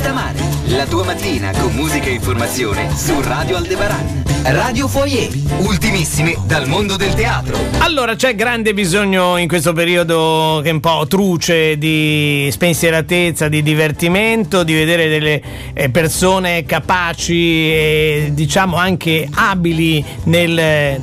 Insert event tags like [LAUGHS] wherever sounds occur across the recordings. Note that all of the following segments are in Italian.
Vista Mare, la tua mattina con musica e informazione su Radio Aldebaran. Radio Foyer, ultimissime dal mondo del teatro. Allora, c'è grande bisogno in questo periodo che è un po' truce di spensieratezza, di divertimento, di vedere delle eh, persone capaci e diciamo anche abili nel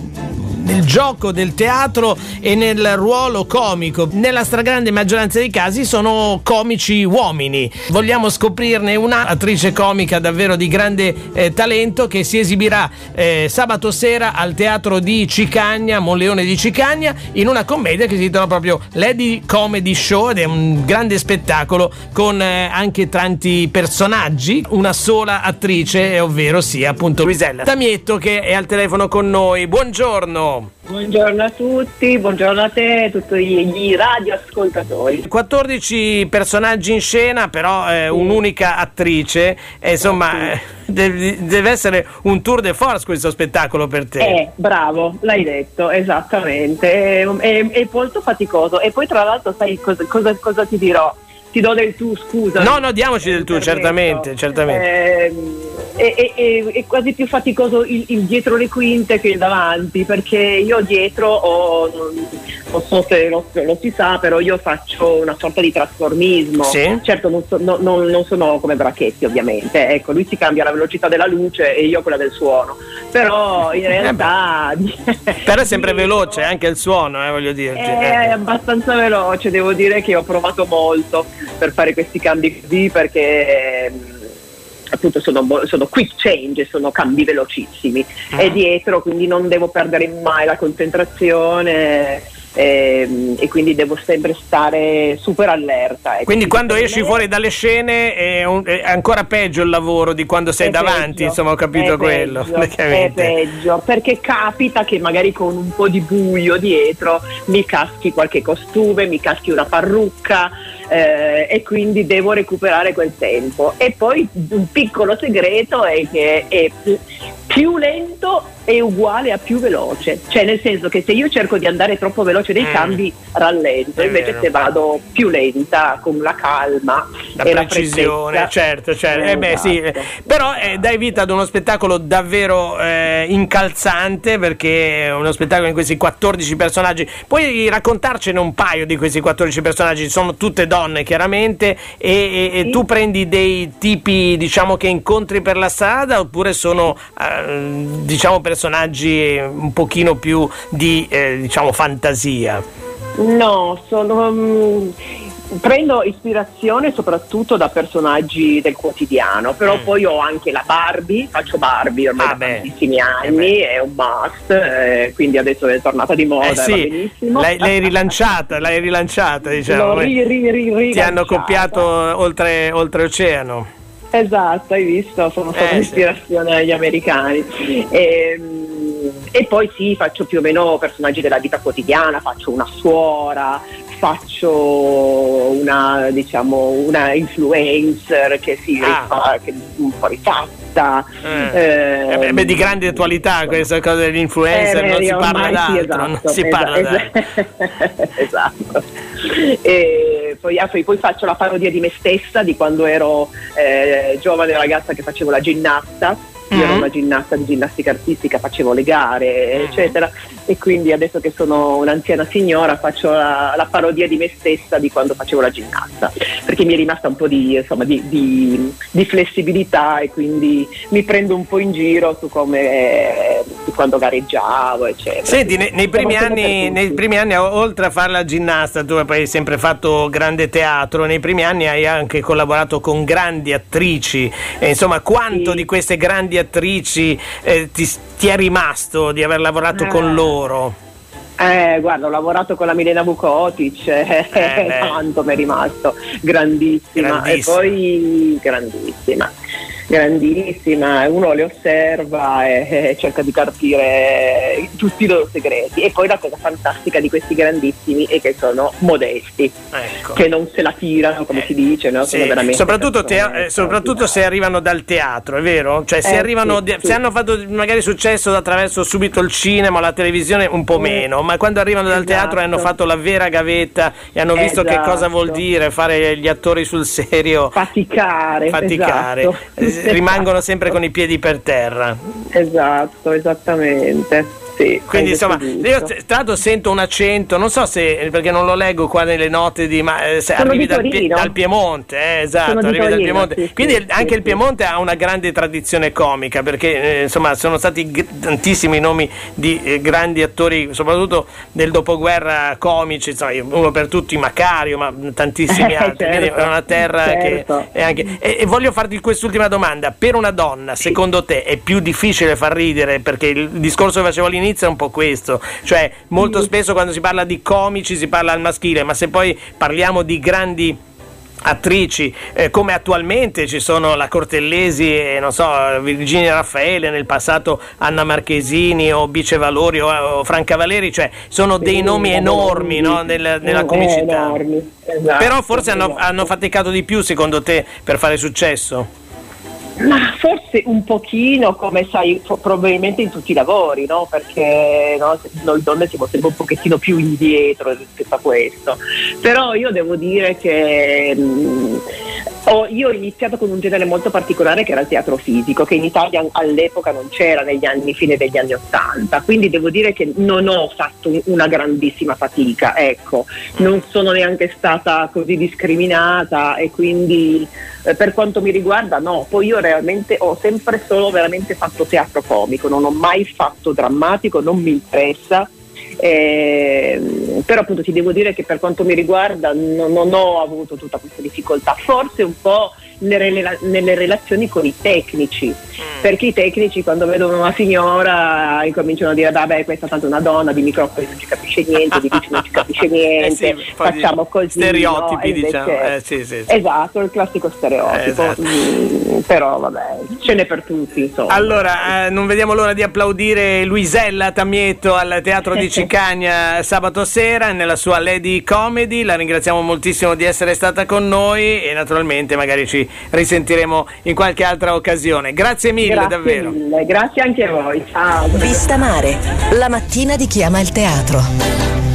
nel gioco del teatro e nel ruolo comico. Nella stragrande maggioranza dei casi sono comici uomini. Vogliamo scoprirne una attrice comica davvero di grande eh, talento che si esibirà eh, sabato sera al teatro di Cicagna, Monleone di Cicagna, in una commedia che si intitola proprio Lady Comedy Show ed è un grande spettacolo con eh, anche tanti personaggi, una sola attrice, ovvero sia appunto Luisella Tamietto che è al telefono con noi. Buongiorno. Buongiorno a tutti, buongiorno a te a tutti gli radioascoltatori. 14 personaggi in scena, però eh, un'unica attrice, e, insomma eh, deve, deve, essere un tour de force questo spettacolo per te. Eh, bravo, l'hai detto, esattamente, è, è, è molto faticoso e poi tra l'altro sai cosa, cosa, cosa ti dirò? Ti do del tu, scusa. No, no, diamoci del tu, certamente, certamente. Eh, è, è, è, quasi più faticoso il, il, dietro le quinte che il davanti, perché io dietro ho, non so se lo, lo, si sa, però io faccio una sorta di trasformismo. Sì. Certo non, so, no, non, non, sono come Brachetti ovviamente, ecco, lui si cambia la velocità della luce e io quella del suono, però in eh realtà... [LAUGHS] [LAUGHS] però è sempre veloce anche il suono, eh, voglio dirti. È abbastanza veloce, devo dire che ho provato molto per fare questi cambi così perché appunto sono, sono, quick change, sono cambi velocissimi ah. e dietro quindi non devo perdere mai la concentrazione e, ehm, e quindi devo sempre stare super allerta. Ecco. Quindi quando esci me... fuori dalle scene è, un, è, ancora peggio il lavoro di quando sei è davanti, peggio, insomma ho capito quello. Peggio, [LAUGHS] è peggio, perché capita che magari con un po' di buio dietro mi caschi qualche costume, mi caschi una parrucca eh, e quindi devo recuperare quel tempo. E poi un piccolo segreto è che è più lento è uguale a più veloce, cioè nel senso che se io cerco di andare troppo veloce nei mm. cambi rallento, invece se vado più lenta con la calma la e precisione, la certo, certo. Eh, beh, sì. Esatto. però eh, dai vita ad uno spettacolo davvero eh, incalzante perché è uno spettacolo in questi 14 personaggi. Puoi raccontarcene un paio di questi 14 personaggi, sono tutte donne chiaramente e, e, e tu prendi dei tipi diciamo che incontri per la strada oppure sono eh, diciamo personaggi un pochino più di eh, diciamo fantasia. No, sono, um, prendo ispirazione soprattutto da personaggi del quotidiano, però mm. poi ho anche la Barbie, faccio Barbie ormai ah, da beh. tantissimi anni, eh è un must, eh, quindi adesso è tornata di moda, eh sì, l'hai, l'hai, rilanciata, l'hai rilanciata diciamo, ri, ri, ri, ti hanno copiato oltre, oltreoceano. Esatto, hai visto, sono stata eh, ispirazione sì. agli americani. E, ehm, e, poi sì, faccio più o meno personaggi della vita quotidiana, faccio una suora, faccio una, diciamo, una influencer che si ah. che un po' rifatta. Eh. Eh, beh, di grande attualità questa cosa dell'influencer, eh, non si parla d'altro. Sì, esatto, non si esatto, parla esatto. [LAUGHS] esatto. E poi, ah, poi, faccio la parodia di me stessa di quando ero eh, giovane ragazza che facevo la ginnasta io ero mm. una ginnasta di ginnastica artistica, facevo le gare, mm. eccetera, e quindi adesso che sono un'anziana signora faccio la, la, parodia di me stessa di quando facevo la ginnasta, perché mi è rimasta un po' di, insomma, di, di, di flessibilità e quindi mi prendo un po' in giro su come quando gareggiavo, eccetera. Senti, nei, nei, primi anni, nei, primi anni, oltre a fare la ginnasta, tu hai sempre fatto grande teatro, nei primi anni hai anche collaborato con grandi attrici, e, insomma, quanto sì. di queste grandi attrici eh, ti, ti, è rimasto di aver lavorato eh. con loro? Eh, guarda, ho lavorato con la Milena Vukotic, [LAUGHS] eh, eh tanto mi è rimasto, grandissima. grandissima. E poi grandissima. Grandissima, uno le osserva e, e, cerca di capire tutti i loro segreti. E poi la cosa fantastica di questi grandissimi è che sono modesti, ecco. che non se la tirano, come eh, si dice, no? sì. soprattutto, te- eh, soprattutto, se arrivano dal teatro, è vero? Cioè, se, eh, arrivano, sì, se hanno fatto magari successo attraverso subito il cinema o la televisione, un po' meno, ma quando arrivano dal esatto. teatro e hanno fatto la vera gavetta e hanno visto esatto. che cosa vuol esatto. dire fare gli attori sul serio, faticare, faticare. Esatto rimangono sempre con i piedi per terra. Esatto, esattamente. Sì, Quindi insomma, io tra l'altro sento un accento, non so se perché non lo leggo qua nelle note di ma eh, se arrivi dal, dal, Piemonte, eh, esatto, arrivi Torino, dal Piemonte. Sì, Quindi sì, anche il Piemonte ha una grande tradizione comica perché eh, insomma sono stati g- tantissimi nomi di eh, grandi attori, soprattutto del dopoguerra comici, insomma, uno per tutti Macario, ma tantissimi [LAUGHS] altri. certo, è una terra certo. che è anche e, e voglio farti quest'ultima domanda, per una donna, secondo te è più difficile far ridere perché il discorso che facevo all'inizio all'inizio è un po' questo, cioè molto spesso quando si parla di comici si parla al maschile, ma se poi parliamo di grandi attrici eh, come attualmente ci sono la Cortellesi e non so Virginia Raffaele nel passato Anna Marchesini o Bice Valori o, o Franca Valeri cioè sono dei nomi enormi no, nel, nella comicità. esatto, però forse hanno, hanno faticato di più secondo te per fare successo ma forse un pochino, come sai, probabilmente in tutti i lavori, no? perché no, noi donne siamo sempre un pochettino più indietro rispetto a questo. Però io devo dire che mh, ho, io ho iniziato con un genere molto particolare che era il teatro fisico, che in Italia all'epoca non c'era negli anni, fine degli anni Ottanta, quindi devo dire che non ho fatto una grandissima fatica, ecco, non sono neanche stata così discriminata e quindi eh, per quanto mi riguarda no, poi io realmente ho sempre solo veramente fatto teatro comico, non ho mai fatto drammatico, non mi interessa. Eh, però appunto ti devo dire che per quanto mi riguarda non, non ho avuto tutta questa difficoltà, forse un po' nelle, nelle relazioni con i tecnici, mm. perché i tecnici quando vedono una signora incominciano a dire vabbè questa è tanto una donna di microfoni non ci capisce niente, di non ci capisce niente, [LAUGHS] eh sì, facciamo così. Stereotipi no? diciamo. Eh, sì, sì, esatto, il classico stereotipo, esatto. mm, però vabbè ce n'è per tutti insomma. Allora, eh, non vediamo l'ora di applaudire Luisella Tamietto al Teatro di [LAUGHS] Cicagna sabato sera nella sua Lady Comedy, la ringraziamo moltissimo di essere stata con noi e naturalmente magari ci risentiremo in qualche altra occasione. Grazie mille grazie davvero. Mille, grazie anche a voi. Ciao. Vista Mare, la mattina di chi ama il teatro.